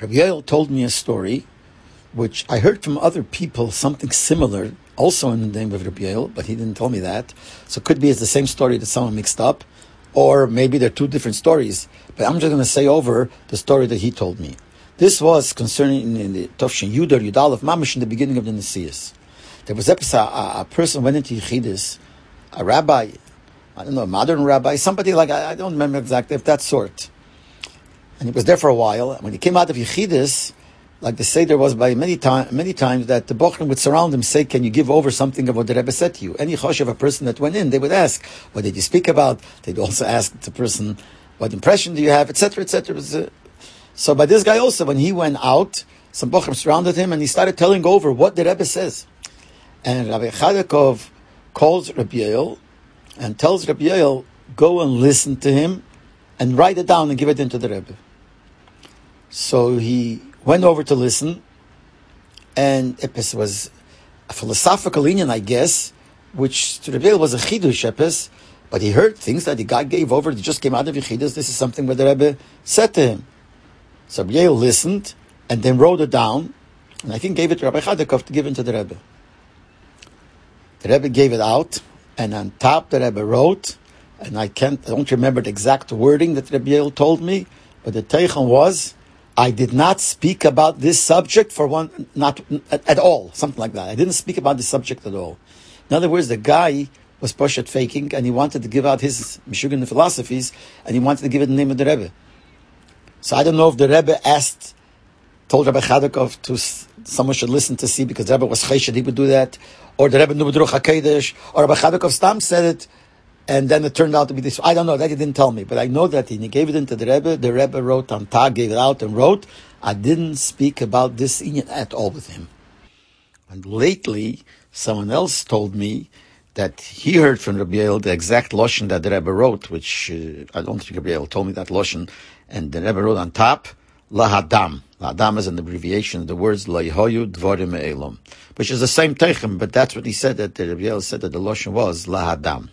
Rabbi Yoel told me a story, which I heard from other people, something similar, also in the name of Rabbi Yoel, but he didn't tell me that. So it could be it's the same story that someone mixed up, or maybe they're two different stories. But I'm just going to say over the story that he told me. This was concerning in the Tovshin Yudar Yudal of Mamish in the beginning of the Nesias. There was a, a, person went into Yechidus, a rabbi, I don't know, a modern rabbi, somebody like, I, I don't remember exactly, of that sort. And he was there for a while. And When he came out of Yechidus, like the Seder was by many, many times that the Bochum would surround him, say, can you give over something of what the Rebbe said to you? Any chosh of a person that went in, they would ask, what did you speak about? They'd also ask the person, what impression do you have, etc., etc. Uh, so by this guy also, when he went out, some Bochum surrounded him and he started telling over what the Rebbe says. And Rabbi Chadakov calls Rabbi Yoel and tells Rabbi Yoel, go and listen to him and write it down and give it into the Rebbe. So he went over to listen, and it was a philosophical union, I guess, which to the Rebbe was a chidush epis, but he heard things that the guy gave over, that just came out of Yechidus. This is something where the Rebbe said to him. So Rebbe listened, and then wrote it down, and I think gave it to Rabbi Chadakov to give it to the Rebbe. The Rebbe gave it out, and on top the Rebbe wrote, and I can't, I don't remember the exact wording that Rebbe told me, but the Teichon was, I did not speak about this subject for one, not at, at, all, something like that. I didn't speak about this subject at all. In other words, the guy was Poshet faking, and he wanted to give out his Meshuggah philosophies, and he wanted to give it the name of the Rebbe. So I don't know if the Rebbe asked, told Rabbi Chadakov to someone should listen to see because the Rebbe was Chesed, he would do that, or the Rebbe Nubedruch HaKedesh, or Rabbi Chadakov Stam said it, and then it turned out to be this. I don't know. That he didn't tell me, but I know that he gave it into the Rebbe. The Rebbe wrote on Tag, gave it out and wrote. I didn't speak about this at all with him. And lately, someone else told me that he heard from Rabbi Yoel the exact loshen that the Rebbe wrote, which uh, I don't think Rabbi Yoel told me that loshen, and the Rebbe wrote on top, Lahadam. Lahadam is an abbreviation of the words La'ihoyu Dvorim Elam, which is the same teichem, but that's what he said that the Rabbi Yoel said that the loshen was Lahadam.